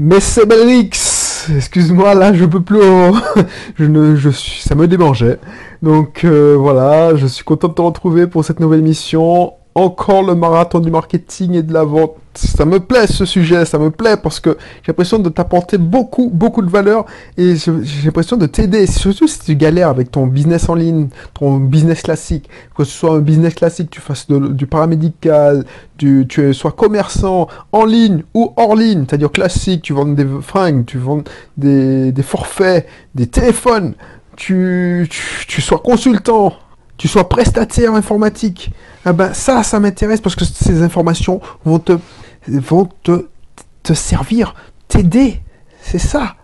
Mais c'est Excuse-moi, là, je peux plus... je ne, je suis... Ça me démangeait. Donc, euh, voilà, je suis content de te retrouver pour cette nouvelle mission encore le marathon du marketing et de la vente. Ça me plaît ce sujet, ça me plaît parce que j'ai l'impression de t'apporter beaucoup, beaucoup de valeur et j'ai l'impression de t'aider. Surtout si tu galères avec ton business en ligne, ton business classique, que ce soit un business classique, tu fasses du paramédical, du, tu sois commerçant en ligne ou hors ligne, c'est-à-dire classique, tu vends des fringues, tu vends des, forfaits, des téléphones, tu, tu sois consultant, tu sois prestataire informatique ah ben ça, ça m'intéresse parce que ces informations vont te, vont te, te servir, t'aider. C'est ça.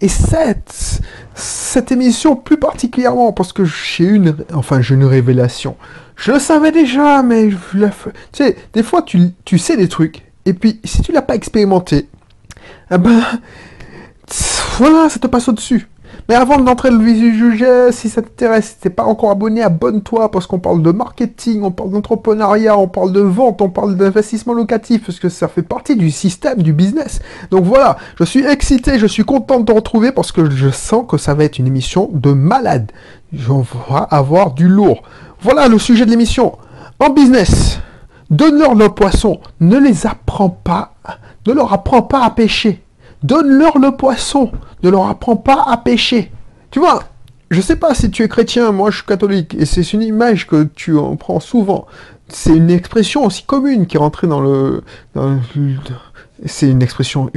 Et cette, cette émission plus particulièrement parce que j'ai une, enfin j'ai une révélation. Je le savais déjà, mais tu sais, des fois tu, tu sais des trucs et puis si tu l'as pas expérimenté, ah ben voilà, ça te passe au-dessus. Mais avant d'entrer dans le vif du sujet, si ça t'intéresse, si t'es pas encore abonné, abonne-toi parce qu'on parle de marketing, on parle d'entrepreneuriat, on parle de vente, on parle d'investissement locatif parce que ça fait partie du système du business. Donc voilà, je suis excité, je suis content de te retrouver parce que je sens que ça va être une émission de malade. On va avoir du lourd. Voilà le sujet de l'émission. En business, donne-leur le poisson, ne les apprends pas, ne leur apprends pas à pêcher. Donne-leur le poisson. Ne leur apprends pas à pêcher. Tu vois, je sais pas si tu es chrétien, moi je suis catholique, et c'est une image que tu en prends souvent. C'est une expression aussi commune qui est rentrée dans le... c'est une expression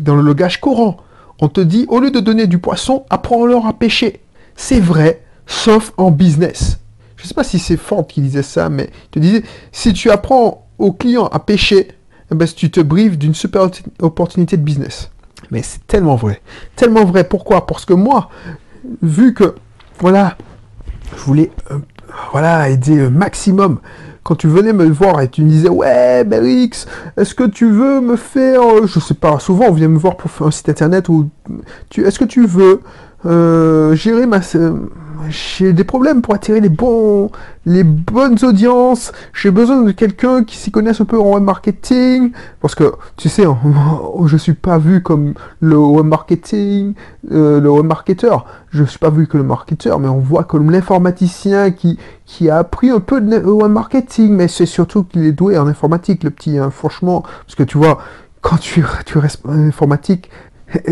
dans le langage courant. On te dit, au lieu de donner du poisson, apprends-leur à pêcher. C'est vrai, sauf en business. Je sais pas si c'est Ford qui disait ça, mais il te disait, si tu apprends au client à pêcher, eh ben, tu te brives d'une super opportunité de business. Mais c'est tellement vrai. Tellement vrai. Pourquoi? Parce que moi, vu que, voilà, je voulais, euh, voilà, aider un maximum. Quand tu venais me voir et tu me disais, ouais, Berix, est-ce que tu veux me faire, euh, je sais pas, souvent on vient me voir pour faire un site internet ou, tu, est-ce que tu veux euh, gérer ma, j'ai des problèmes pour attirer les bons, les bonnes audiences. J'ai besoin de quelqu'un qui s'y connaisse un peu en web marketing, parce que tu sais, je suis pas vu comme le web marketing, euh, le web marketeur. Je suis pas vu que le marketeur, mais on voit comme l'informaticien qui qui a appris un peu de web marketing, mais c'est surtout qu'il est doué en informatique, le petit. Hein, franchement, parce que tu vois, quand tu, tu restes en informatique,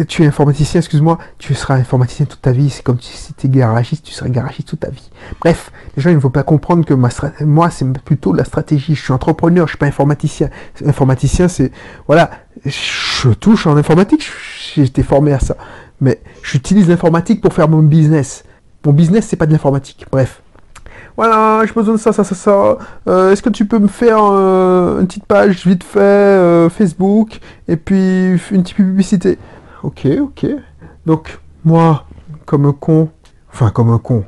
tu es informaticien, excuse-moi, tu seras informaticien toute ta vie. C'est comme si tu étais garagiste, tu serais garagiste toute ta vie. Bref, les gens, ne faut pas comprendre que moi, c'est plutôt la stratégie. Je suis entrepreneur, je suis pas informaticien. Informaticien, c'est, voilà, je touche en informatique, j'ai été formé à ça. Mais j'utilise l'informatique pour faire mon business. Mon business, c'est pas de l'informatique. Bref. Voilà, j'ai besoin de ça, ça, ça, ça. Euh, est-ce que tu peux me faire euh, une petite page vite fait euh, Facebook et puis une petite publicité? Ok, ok. Donc, moi, comme un con, enfin, comme un con,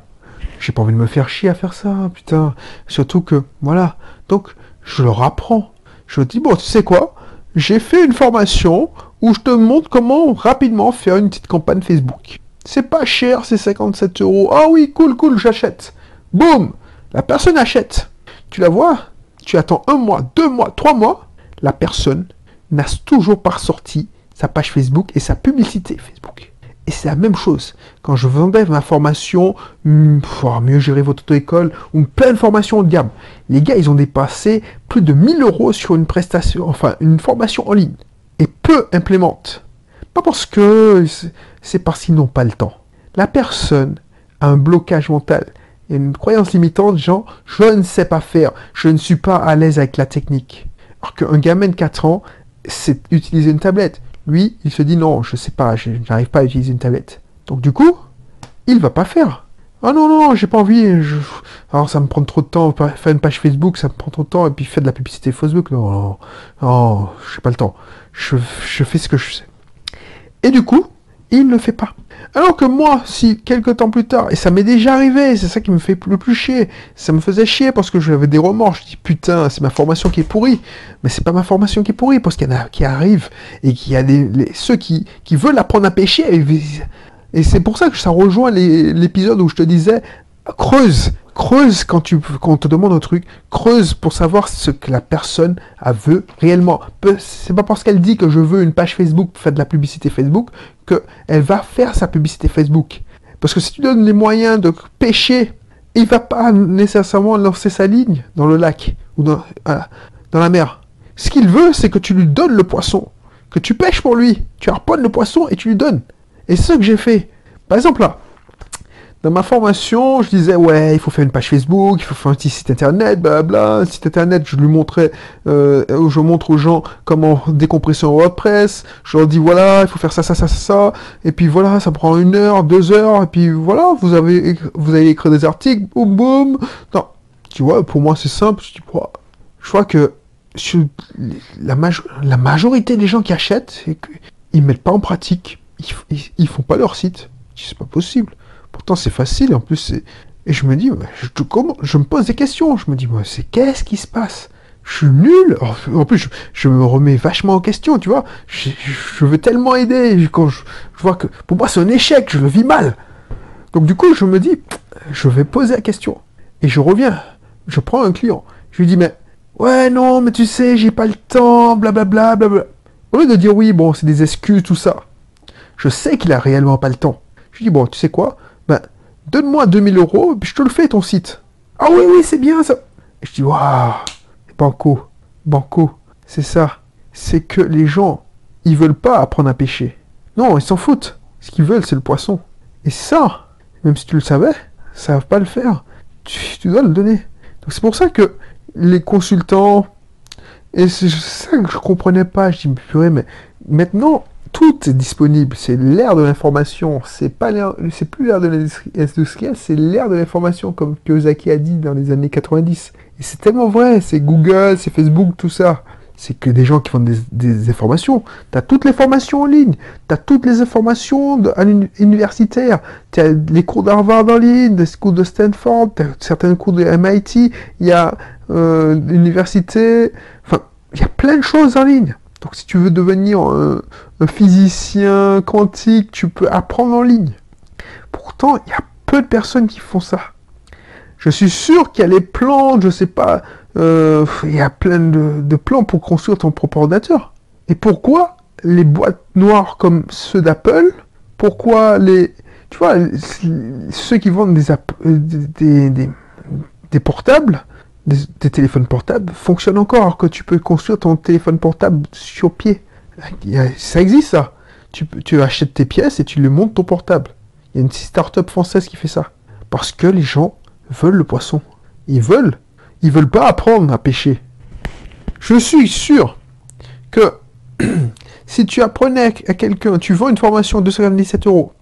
j'ai pas envie de me faire chier à faire ça, putain. Surtout que, voilà. Donc, je leur apprends. Je dis, bon, tu sais quoi? J'ai fait une formation où je te montre comment rapidement faire une petite campagne Facebook. C'est pas cher, c'est 57 euros. Ah oui, cool, cool, j'achète. Boum La personne achète. Tu la vois? Tu attends un mois, deux mois, trois mois. La personne n'a toujours pas ressorti sa page Facebook et sa publicité Facebook. Et c'est la même chose. Quand je vendais ma formation, hmm, pour mieux gérer votre auto-école, ou plein de formations de gamme, les gars, ils ont dépassé plus de 1000 euros sur une prestation, enfin, une formation en ligne. Et peu implémentent. Pas parce que c'est parce qu'ils n'ont pas le temps. La personne a un blocage mental une croyance limitante, genre, je ne sais pas faire, je ne suis pas à l'aise avec la technique. Alors qu'un gamin de 4 ans, c'est utiliser une tablette. Lui, il se dit non, je sais pas, je n'arrive pas à utiliser une tablette. Donc du coup, il va pas faire. Ah non, non, j'ai pas envie. Alors ça me prend trop de temps. Faire une page Facebook, ça me prend trop de temps. Et puis faire de la publicité Facebook, non, non, non, j'ai pas le temps. Je, je fais ce que je sais. Et du coup, il ne le fait pas. Alors que moi, si quelques temps plus tard, et ça m'est déjà arrivé, c'est ça qui me fait le plus chier, ça me faisait chier parce que j'avais des remords, je dis putain, c'est ma formation qui est pourrie, mais c'est pas ma formation qui est pourrie, parce qu'il y en a qui arrivent, et qu'il y a des, ceux qui, qui veulent apprendre à pêcher, et, c'est pour ça que ça rejoint l'épisode où je te disais, creuse, creuse quand tu quand on te demande un truc, creuse pour savoir ce que la personne a veut réellement. C'est pas parce qu'elle dit que je veux une page Facebook pour faire de la publicité Facebook elle va faire sa publicité Facebook. Parce que si tu donnes les moyens de pêcher, il va pas nécessairement lancer sa ligne dans le lac ou dans, dans la mer. Ce qu'il veut, c'est que tu lui donnes le poisson, que tu pêches pour lui, tu harponnes le poisson et tu lui donnes. Et c'est ce que j'ai fait. Par exemple là, dans ma formation, je disais, ouais, il faut faire une page Facebook, il faut faire un petit site internet, blabla. Un site internet, je lui montrais, euh, je montre aux gens comment décompresser en WordPress. Je leur dis, voilà, il faut faire ça, ça, ça, ça, ça. Et puis voilà, ça prend une heure, deux heures. Et puis voilà, vous avez, vous allez écrire des articles, boum, boum. Non. Tu vois, pour moi, c'est simple. Je, dis, je vois que la, la majorité des gens qui achètent, ils mettent pas en pratique. Ils, ils, font pas leur site. C'est pas possible. Pourtant, c'est facile. En plus, c'est. Et je me dis, je, comment, je me pose des questions. Je me dis, c'est qu'est-ce qui se passe? Je suis nul. En plus, je, me remets vachement en question, tu vois. Je, veux tellement aider. Quand je, vois que pour moi, c'est un échec. Je le vis mal. Donc, du coup, je me dis, je vais poser la question. Et je reviens. Je prends un client. Je lui dis, mais ouais, non, mais tu sais, j'ai pas le temps, blablabla, blablabla. Au lieu de dire oui, bon, c'est des excuses, tout ça. Je sais qu'il a réellement pas le temps. Je lui dis, bon, tu sais quoi? Donne-moi 2000 euros, puis je te le fais ton site. Ah oui, oui, c'est bien ça. Et je dis, waouh, banco, banco, c'est ça. C'est que les gens, ils veulent pas apprendre à pêcher. Non, ils s'en foutent. Ce qu'ils veulent, c'est le poisson. Et ça, même si tu le savais, ça va pas le faire. Tu, dois le donner. Donc c'est pour ça que les consultants, et c'est ça que je comprenais pas, je dis, purée, mais maintenant, tout est disponible. C'est l'ère de l'information. C'est pas c'est plus l'ère de l'industriel, c'est l'ère de l'information, comme Kiyosaki a dit dans les années 90. Et c'est tellement vrai. C'est Google, c'est Facebook, tout ça. C'est que des gens qui font des, des informations. Tu as toutes les formations en ligne. Tu as toutes les informations universitaires. Tu as les cours d'Harvard en ligne, des cours de Stanford, tu as certains cours de MIT. Il y a euh, l'université. Enfin, il y a plein de choses en ligne. Donc si tu veux devenir un, physicien quantique, tu peux apprendre en ligne. Pourtant, il y a peu de personnes qui font ça. Je suis sûr qu'il y a les plans, je sais pas, euh, il y a plein de, plans pour construire ton propre ordinateur. Et pourquoi les boîtes noires comme ceux d'Apple Pourquoi les, tu vois, ceux qui vendent des, des portables des, téléphones portables fonctionnent encore, alors que tu peux construire ton téléphone portable sur pied. Ça existe ça. Tu, achètes tes pièces et tu le montes ton portable. Il y a une start-up française qui fait ça. Parce que les gens veulent le poisson. Ils veulent. Ils veulent pas apprendre à pêcher. Je suis sûr que si tu apprenais à quelqu'un, tu vends une formation de 297 euros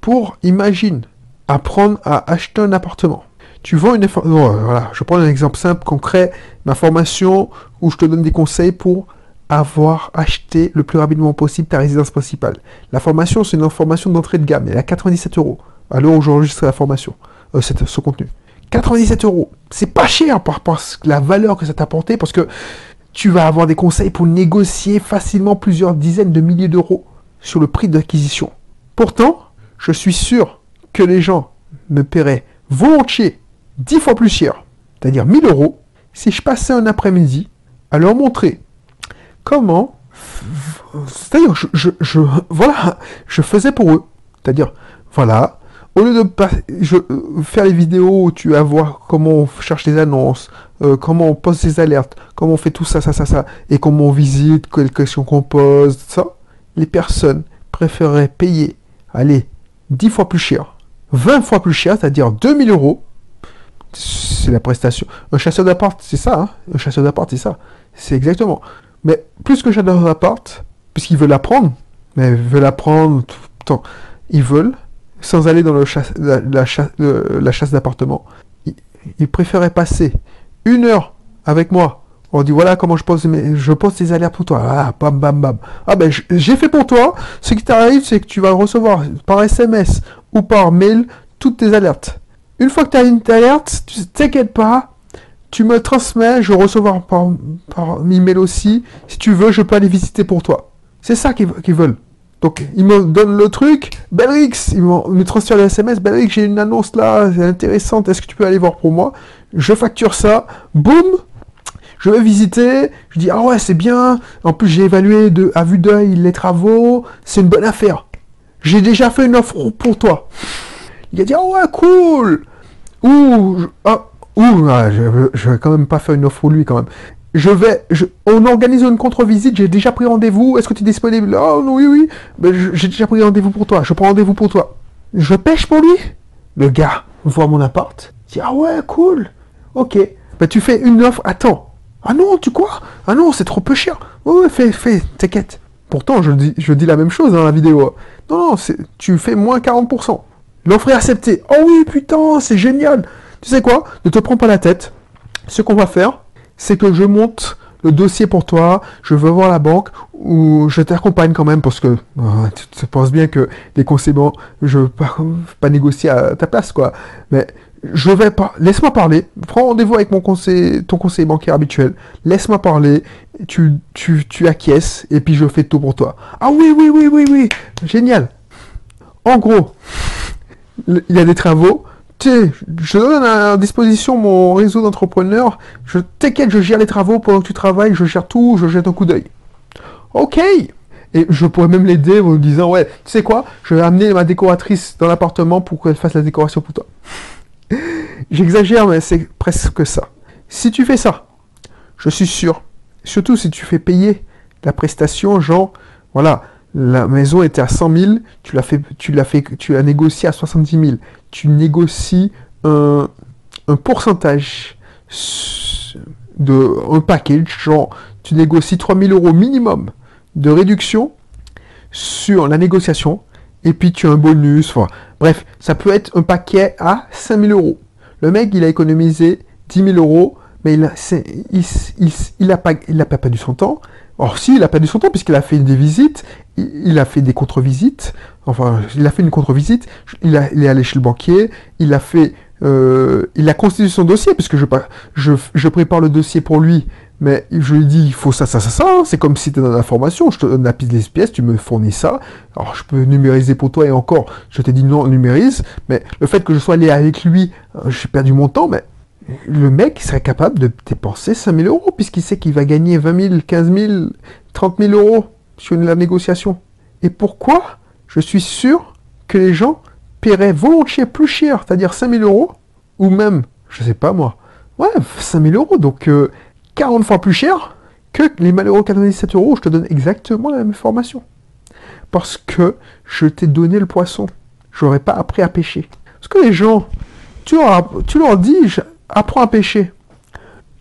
pour, imagine, apprendre à acheter un appartement tu vends une voilà, je prends un exemple simple, concret, ma formation où je te donne des conseils pour avoir acheté le plus rapidement possible ta résidence principale. La formation, c'est une formation d'entrée de gamme, elle est à 97 euros. À l'heure où j'enregistre la formation, euh, ce contenu. 97 euros, c'est pas cher par rapport à la valeur que ça t'a apporté parce que tu vas avoir des conseils pour négocier facilement plusieurs dizaines de milliers d'euros sur le prix d'acquisition. Pourtant, je suis sûr que les gens me paieraient volontiers 10 fois plus cher, c'est-à-dire 1000 euros, si je passais un après-midi à leur montrer comment, c'est-à-dire, je, voilà, je faisais pour eux, c'est-à-dire, voilà, au lieu de je, faire les vidéos où tu vas voir comment on cherche les annonces, euh, comment on pose des alertes, comment on fait tout ça, ça, ça, ça, et comment on visite, quelles questions qu'on pose, ça, les personnes préféraient payer, allez, 10 fois plus cher, 20 fois plus cher, c'est-à-dire 2000 euros, c'est la prestation. Un chasseur d'appart, c'est ça. Hein un chasseur d'appart, c'est ça. C'est exactement. Mais plus que chasseur d'appart, puisqu'ils veulent apprendre, mais ils veulent apprendre tout le temps, ils veulent, sans aller dans le la, la, chasse d'appartement, ils, préféraient passer une heure avec moi. On dit voilà comment je pose mes, je pose tes alertes pour toi. Ah, bam, bam, bam. Ah ben j'ai fait pour toi. Ce qui t'arrive, c'est que tu vas recevoir par SMS ou par mail toutes tes alertes. Une fois que tu as une alerte, tu t'inquiète pas, tu me transmets, je vais recevoir par, par email aussi. Si tu veux, je peux aller visiter pour toi. C'est ça qu'ils veulent. Donc, il me donne le truc, Belrix, il me transfère le SMS, Belrix, j'ai une annonce là, c'est intéressante, est-ce que tu peux aller voir pour moi? Je facture ça, boum, je vais visiter, je dis, ah ouais, c'est bien, en plus j'ai évalué à vue d'œil les travaux, c'est une bonne affaire. J'ai déjà fait une offre pour toi. Il a dit, ah ouais, cool Ouh, ah, ouh, ah, je, je vais quand même pas faire une offre pour lui quand même je vais, on organise une contre-visite, j'ai déjà pris rendez-vous, est-ce que tu es disponible? Oh oui, oui, j'ai déjà pris rendez-vous pour toi, je prends rendez-vous pour toi. Je pêche pour lui? Le gars voit mon appart, dit ah ouais, cool, ok, ben tu fais une offre, attends, ah non, tu quoi Ah non, c'est trop peu cher. Ouais, fais, fais, t'inquiète. Pourtant, je dis, je dis la même chose dans la vidéo. Non, non, tu fais moins 40%. L'offre est acceptée. Oh oui, putain, c'est génial. Tu sais quoi? Ne te prends pas la tête. Ce qu'on va faire, c'est que je monte le dossier pour toi, je veux voir la banque, ou je t'accompagne quand même, parce que euh, tu, penses bien que les conseillers, je veux pas, pas négocier à ta place, quoi. Mais je vais pas, laisse-moi parler, prends rendez-vous avec mon conseiller, ton conseiller bancaire habituel, laisse-moi parler, tu, tu acquiesces, et puis je fais tout pour toi. Ah oui, oui, oui, oui, oui, génial. En gros, il y a des travaux, je donne à disposition mon réseau d'entrepreneurs. Je t'inquiète, je gère les travaux pendant que tu travailles, je gère tout, je jette un coup d'œil. Ok. Et je pourrais même l'aider en disant, ouais, tu sais quoi, je vais amener ma décoratrice dans l'appartement pour qu'elle fasse la décoration pour toi. J'exagère, mais c'est presque ça. Si tu fais ça, je suis sûr, surtout si tu fais payer la prestation, genre, voilà, la maison était à 100 000, tu l'as fait, tu l'as fait, tu l'as négocié à 70 000. Tu négocies un, pourcentage de un package, genre tu négocies 3 000 euros minimum de réduction sur la négociation, et puis tu as un bonus. bref, ça peut être un paquet à 5 000 euros. Le mec, il a économisé 10 000 euros, mais il a, il, il, a pas, pas perdu son temps. Or, si, il a perdu son temps puisqu'il a fait des visites, il, a fait des contre-visites, enfin, il a fait une contre-visite, il, est allé chez le banquier, il a fait, euh, il a constitué son dossier puisque je, prépare le dossier pour lui, mais je lui dis, il faut ça, ça, ça, ça, c'est comme si tu dans la formation, je te donne la piste des pièces, tu me fournis ça, alors je peux numériser pour toi et encore, je t'ai dit non, numérise, mais le fait que je sois allé avec lui, euh, j'ai perdu mon temps, mais le mec serait capable de dépenser 5000 euros, puisqu'il sait qu'il va gagner 20 000, 15 000, 30 000 euros sur la négociation. Et pourquoi Je suis sûr que les gens paieraient volontiers plus cher, c'est-à-dire 5000 euros, ou même, je sais pas moi, ouais, 5000 euros, donc 40 euh, fois plus cher que les malheureux 97 euros, je te donne exactement la même formation. Parce que je t'ai donné le poisson. J'aurais pas appris à pêcher. Parce que les gens, tu leur, tu leur dis, apprends à pêcher.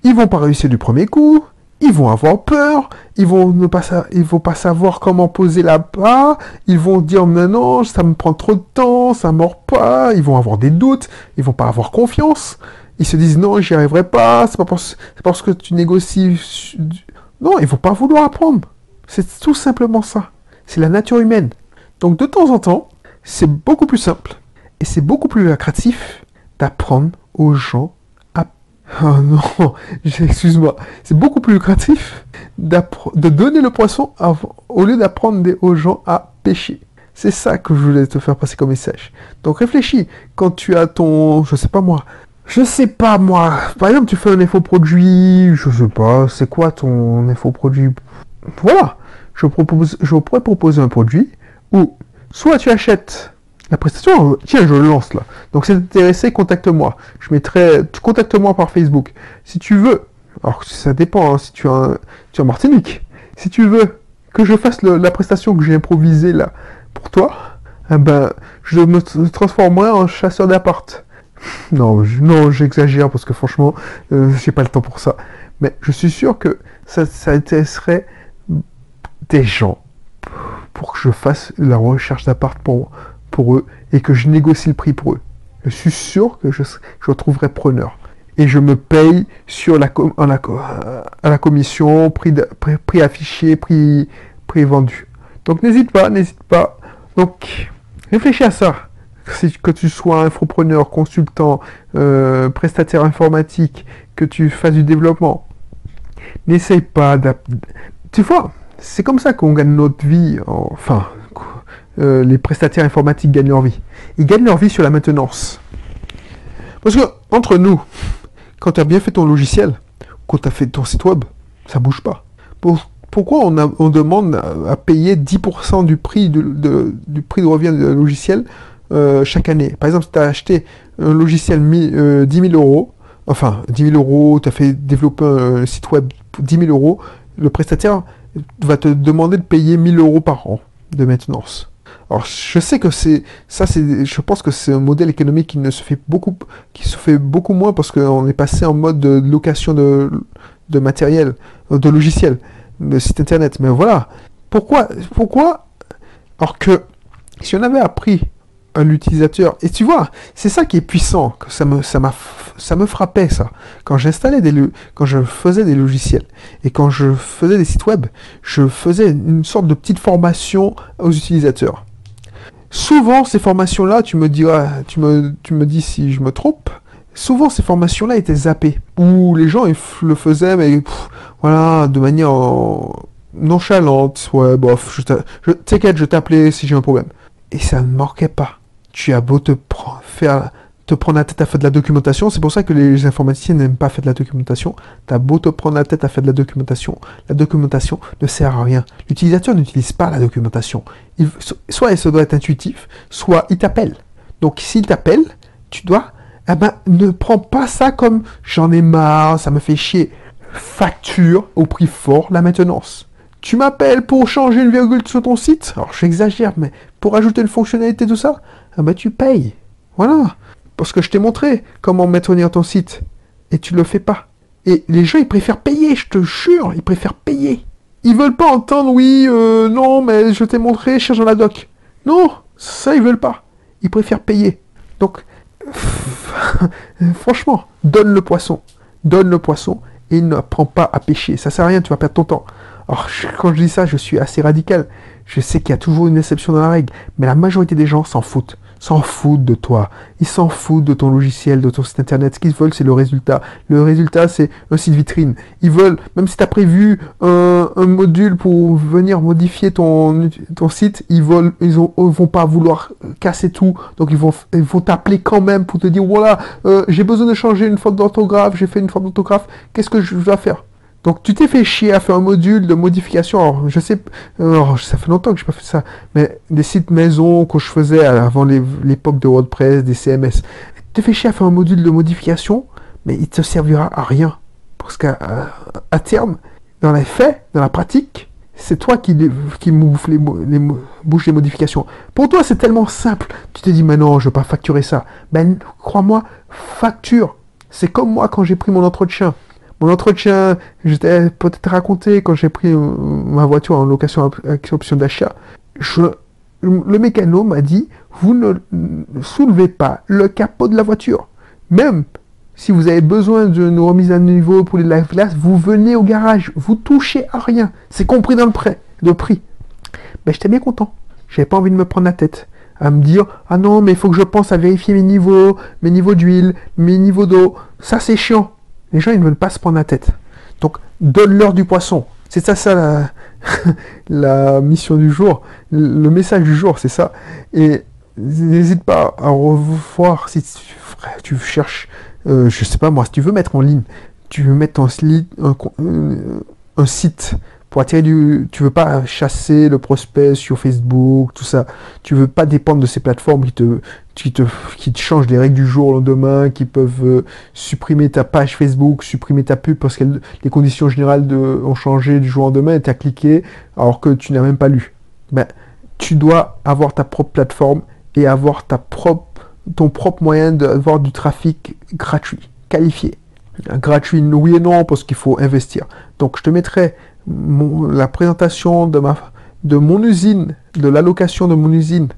Ils vont pas réussir du premier coup, ils vont avoir peur, ils vont ne pas, ils vont pas savoir comment poser la bas, ils vont dire non, ça me prend trop de temps, ça mord pas, ils vont avoir des doutes, ils vont pas avoir confiance, ils se disent non, j'y arriverai pas, c'est pas parce, parce que tu négocies. Non, ils vont pas vouloir apprendre. C'est tout simplement ça. C'est la nature humaine. Donc de temps en temps, c'est beaucoup plus simple et c'est beaucoup plus lucratif d'apprendre aux gens Oh non, excuse-moi. C'est beaucoup plus lucratif de donner le poisson au lieu d'apprendre aux gens à pêcher. C'est ça que je voulais te faire passer comme message. Donc réfléchis, quand tu as ton, je sais pas moi, je sais pas moi, par exemple tu fais un infoproduit, je sais pas, c'est quoi ton infoproduit Voilà, je, propose, je pourrais proposer un produit où soit tu achètes la prestation, tiens, je lance là. Donc si intéressé, contacte-moi. Je mettrai, contacte-moi par Facebook. Si tu veux, alors ça dépend, hein, si tu as, tu as Martinique. Si tu veux que je fasse la prestation que j'ai improvisée là pour toi, eh ben, je me transformerai en chasseur d'appart. Non, non, j'exagère parce que franchement, euh, j'ai pas le temps pour ça. Mais je suis sûr que ça, ça intéresserait des gens pour que je fasse la recherche d'appart pour, pour eux et que je négocie le prix pour eux. Je suis sûr que je, je trouverai preneur. Et je me paye sur la, la, à la commission, prix, prix, affiché, prix, prix vendu. Donc n'hésite pas, n'hésite pas. Donc réfléchis à ça. Que tu sois infopreneur, consultant, euh, prestataire informatique, que tu fasses du développement. N'essaye pas d'adapter. Tu vois, c'est comme ça qu'on gagne notre vie. Enfin, euh, les prestataires informatiques gagnent leur vie Ils gagnent leur vie sur la maintenance. Parce que, entre nous, quand tu as bien fait ton logiciel, quand tu as fait ton site web, ça bouge pas. pourquoi on, demande à, payer 10% du prix de, du prix de revient logiciel euh, chaque année? Par exemple, si tu as acheté un logiciel 10 000 euh, euros, enfin 10 000 euros, tu as fait développer un site web pour 10 000 euros, le prestataire va te demander de payer 1000 euros par an de maintenance. Alors je sais que c'est ça c'est je pense que c'est un modèle économique qui ne se fait beaucoup qui se fait beaucoup moins parce qu'on est passé en mode de location de, de matériel, de logiciel, de site internet. Mais voilà. Pourquoi pourquoi alors que si on avait appris l'utilisateur. Et tu vois, c'est ça qui est puissant, que ça me, ça ça me frappait ça. Quand j'installais des, quand je faisais des logiciels et quand je faisais des sites web, je faisais une sorte de petite formation aux utilisateurs. Souvent, ces formations-là, tu me diras, tu me, tu me dis si je me trompe. Souvent, ces formations-là étaient zappées, où les gens ils le faisaient, mais voilà, de manière nonchalante. Ouais, bof, t'inquiète, je t'appelais si j'ai un problème. Et ça ne manquait pas tu as beau te, faire, te prendre la tête à faire de la documentation, c'est pour ça que les informaticiens n'aiment pas faire de la documentation. Tu as beau te prendre la tête à faire de la documentation, la documentation ne sert à rien. L'utilisateur n'utilise pas la documentation. Il, soit ça doit être intuitif, soit il t'appelle. Donc s'il t'appelle, tu dois, eh ben, ne prends pas ça comme j'en ai marre, ça me fait chier. Facture au prix fort la maintenance. Tu m'appelles pour changer une virgule sur ton site? Alors j'exagère, mais pour ajouter une fonctionnalité, tout ça? Ah bah tu payes. Voilà. Parce que je t'ai montré comment maintenir ton site. Et tu le fais pas. Et les gens, ils préfèrent payer, je te jure, ils préfèrent payer. Ils veulent pas entendre, oui, euh, non, mais je t'ai montré, cherche dans la doc. Non, ça, ils veulent pas. Ils préfèrent payer. Donc, franchement, donne le poisson. Donne le poisson et ne prends pas à pêcher. Ça sert à rien, tu vas perdre ton temps. Alors, quand je dis ça, je suis assez radical. Je sais qu'il y a toujours une exception dans la règle, mais la majorité des gens s'en foutent s'en foutent de toi. Ils s'en foutent de ton logiciel, de ton site internet. Ce qu'ils veulent, c'est le résultat. Le résultat, c'est un site vitrine. Ils veulent, même si tu as prévu un, module pour venir modifier ton, ton site, ils veulent, ils, vont pas vouloir casser tout. Donc ils vont, ils vont t'appeler quand même pour te dire, voilà, euh, j'ai besoin de changer une faute d'orthographe, j'ai fait une faute d'orthographe, qu'est-ce que je dois faire? Donc tu t'es fait chier à faire un module de modification. Alors je sais, ça fait longtemps que je n'ai pas fait ça, mais des sites maison que je faisais avant l'époque de WordPress, des CMS. Tu t'es fait chier à faire un module de modification, mais il te servira à rien. Parce qu'à terme, dans les faits, dans la pratique, c'est toi qui, les, bouches les modifications. Pour toi, c'est tellement simple. Tu te dis, mais non, je ne veux pas facturer ça. Ben, crois-moi, facture. C'est comme moi quand j'ai pris mon entretien. Mon entretien, je t'ai peut-être raconté quand j'ai pris euh, ma voiture en location avec option d'achat. le mécano m'a dit, vous ne soulevez pas le capot de la voiture. Même si vous avez besoin d'une remise à niveau pour les live glass, vous venez au garage, vous touchez à rien. C'est compris dans le prêt, le prix. Ben, j'étais bien content. J'avais pas envie de me prendre la tête à me dire ah non mais il faut que je pense à vérifier mes niveaux, mes niveaux d'huile, mes niveaux d'eau. Ça c'est chiant. Les gens, ils ne veulent pas se prendre la tête. Donc, donne-leur du poisson. C'est ça, ça, la, mission du jour. Le message du jour, c'est ça. Et n'hésite pas à revoir si tu, cherches, euh, je sais pas moi, si tu veux mettre en ligne, tu veux mettre en un, un site pour attirer du, tu veux pas chasser le prospect sur Facebook, tout ça. Tu veux pas dépendre de ces plateformes qui te, qui te, qui te changent les règles du jour au lendemain, qui peuvent euh, supprimer ta page Facebook, supprimer ta pub parce que les conditions générales ont changé du jour au lendemain et tu as cliqué alors que tu n'as même pas lu. Ben, tu dois avoir ta propre plateforme et avoir ta propre, ton propre moyen d'avoir du trafic gratuit, qualifié. Gratuit, oui et non, parce qu'il faut investir. Donc je te mettrai la présentation de, ma, de mon usine, de l'allocation de mon usine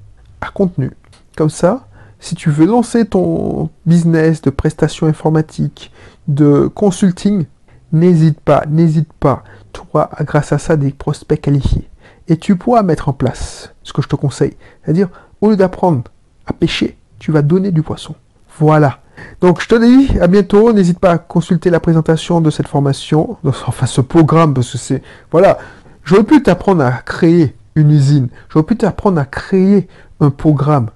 à contenu. Comme ça, si tu veux lancer ton business de prestations informatiques, de consulting, n'hésite pas, n'hésite pas. Tu auras grâce à ça des prospects qualifiés. Et tu pourras mettre en place ce que je te conseille. C'est-à-dire, au lieu d'apprendre à pêcher, tu vas donner du poisson. Voilà. Donc je te dis à bientôt. N'hésite pas à consulter la présentation de cette formation, enfin ce programme, parce que c'est voilà. J'aurais pu t'apprendre à créer une usine. J'aurais pu t'apprendre à créer un programme.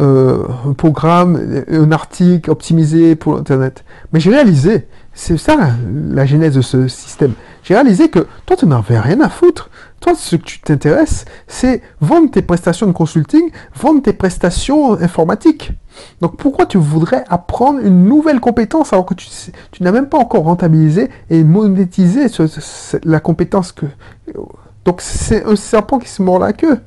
Euh, un programme, un article optimisé pour Internet. Mais j'ai réalisé, c'est ça la genèse de ce système. J'ai réalisé que toi, tu n'en avais rien à foutre. Toi, ce que tu t'intéresses, c'est vendre tes prestations de consulting, vendre tes prestations informatiques. Donc pourquoi tu voudrais apprendre une nouvelle compétence alors que tu, n'as même pas encore rentabilisé et monétisé la compétence que... Donc c'est un serpent qui se mord la queue.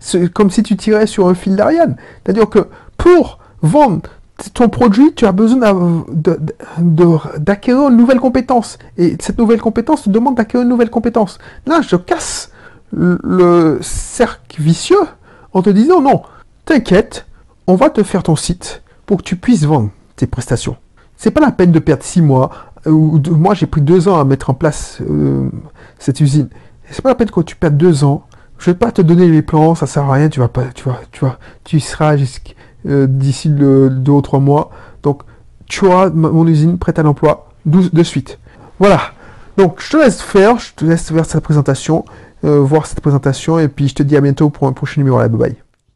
C'est comme si tu tirais sur un fil d'Ariane. C'est-à-dire que pour vendre ton produit, tu as besoin d'acquérir une nouvelle compétence. Et cette nouvelle compétence te demande d'acquérir une nouvelle compétence. Là, je casse le cercle vicieux en te disant non, t'inquiète, on va te faire ton site pour que tu puisses vendre tes prestations. C'est pas la peine de perdre six mois, euh, moi j'ai pris deux ans à mettre en place euh, cette usine. C'est pas la peine que tu perdes deux ans je vais pas te donner les plans, ça sert à rien, tu vas pas, tu vois, tu vois, tu y seras euh, d'ici deux ou trois mois. Donc, tu auras mon usine prête à l'emploi de suite. Voilà. Donc, je te laisse faire, je te laisse faire cette présentation, voir cette présentation, et puis je te dis à bientôt pour un prochain numéro. Bye bye.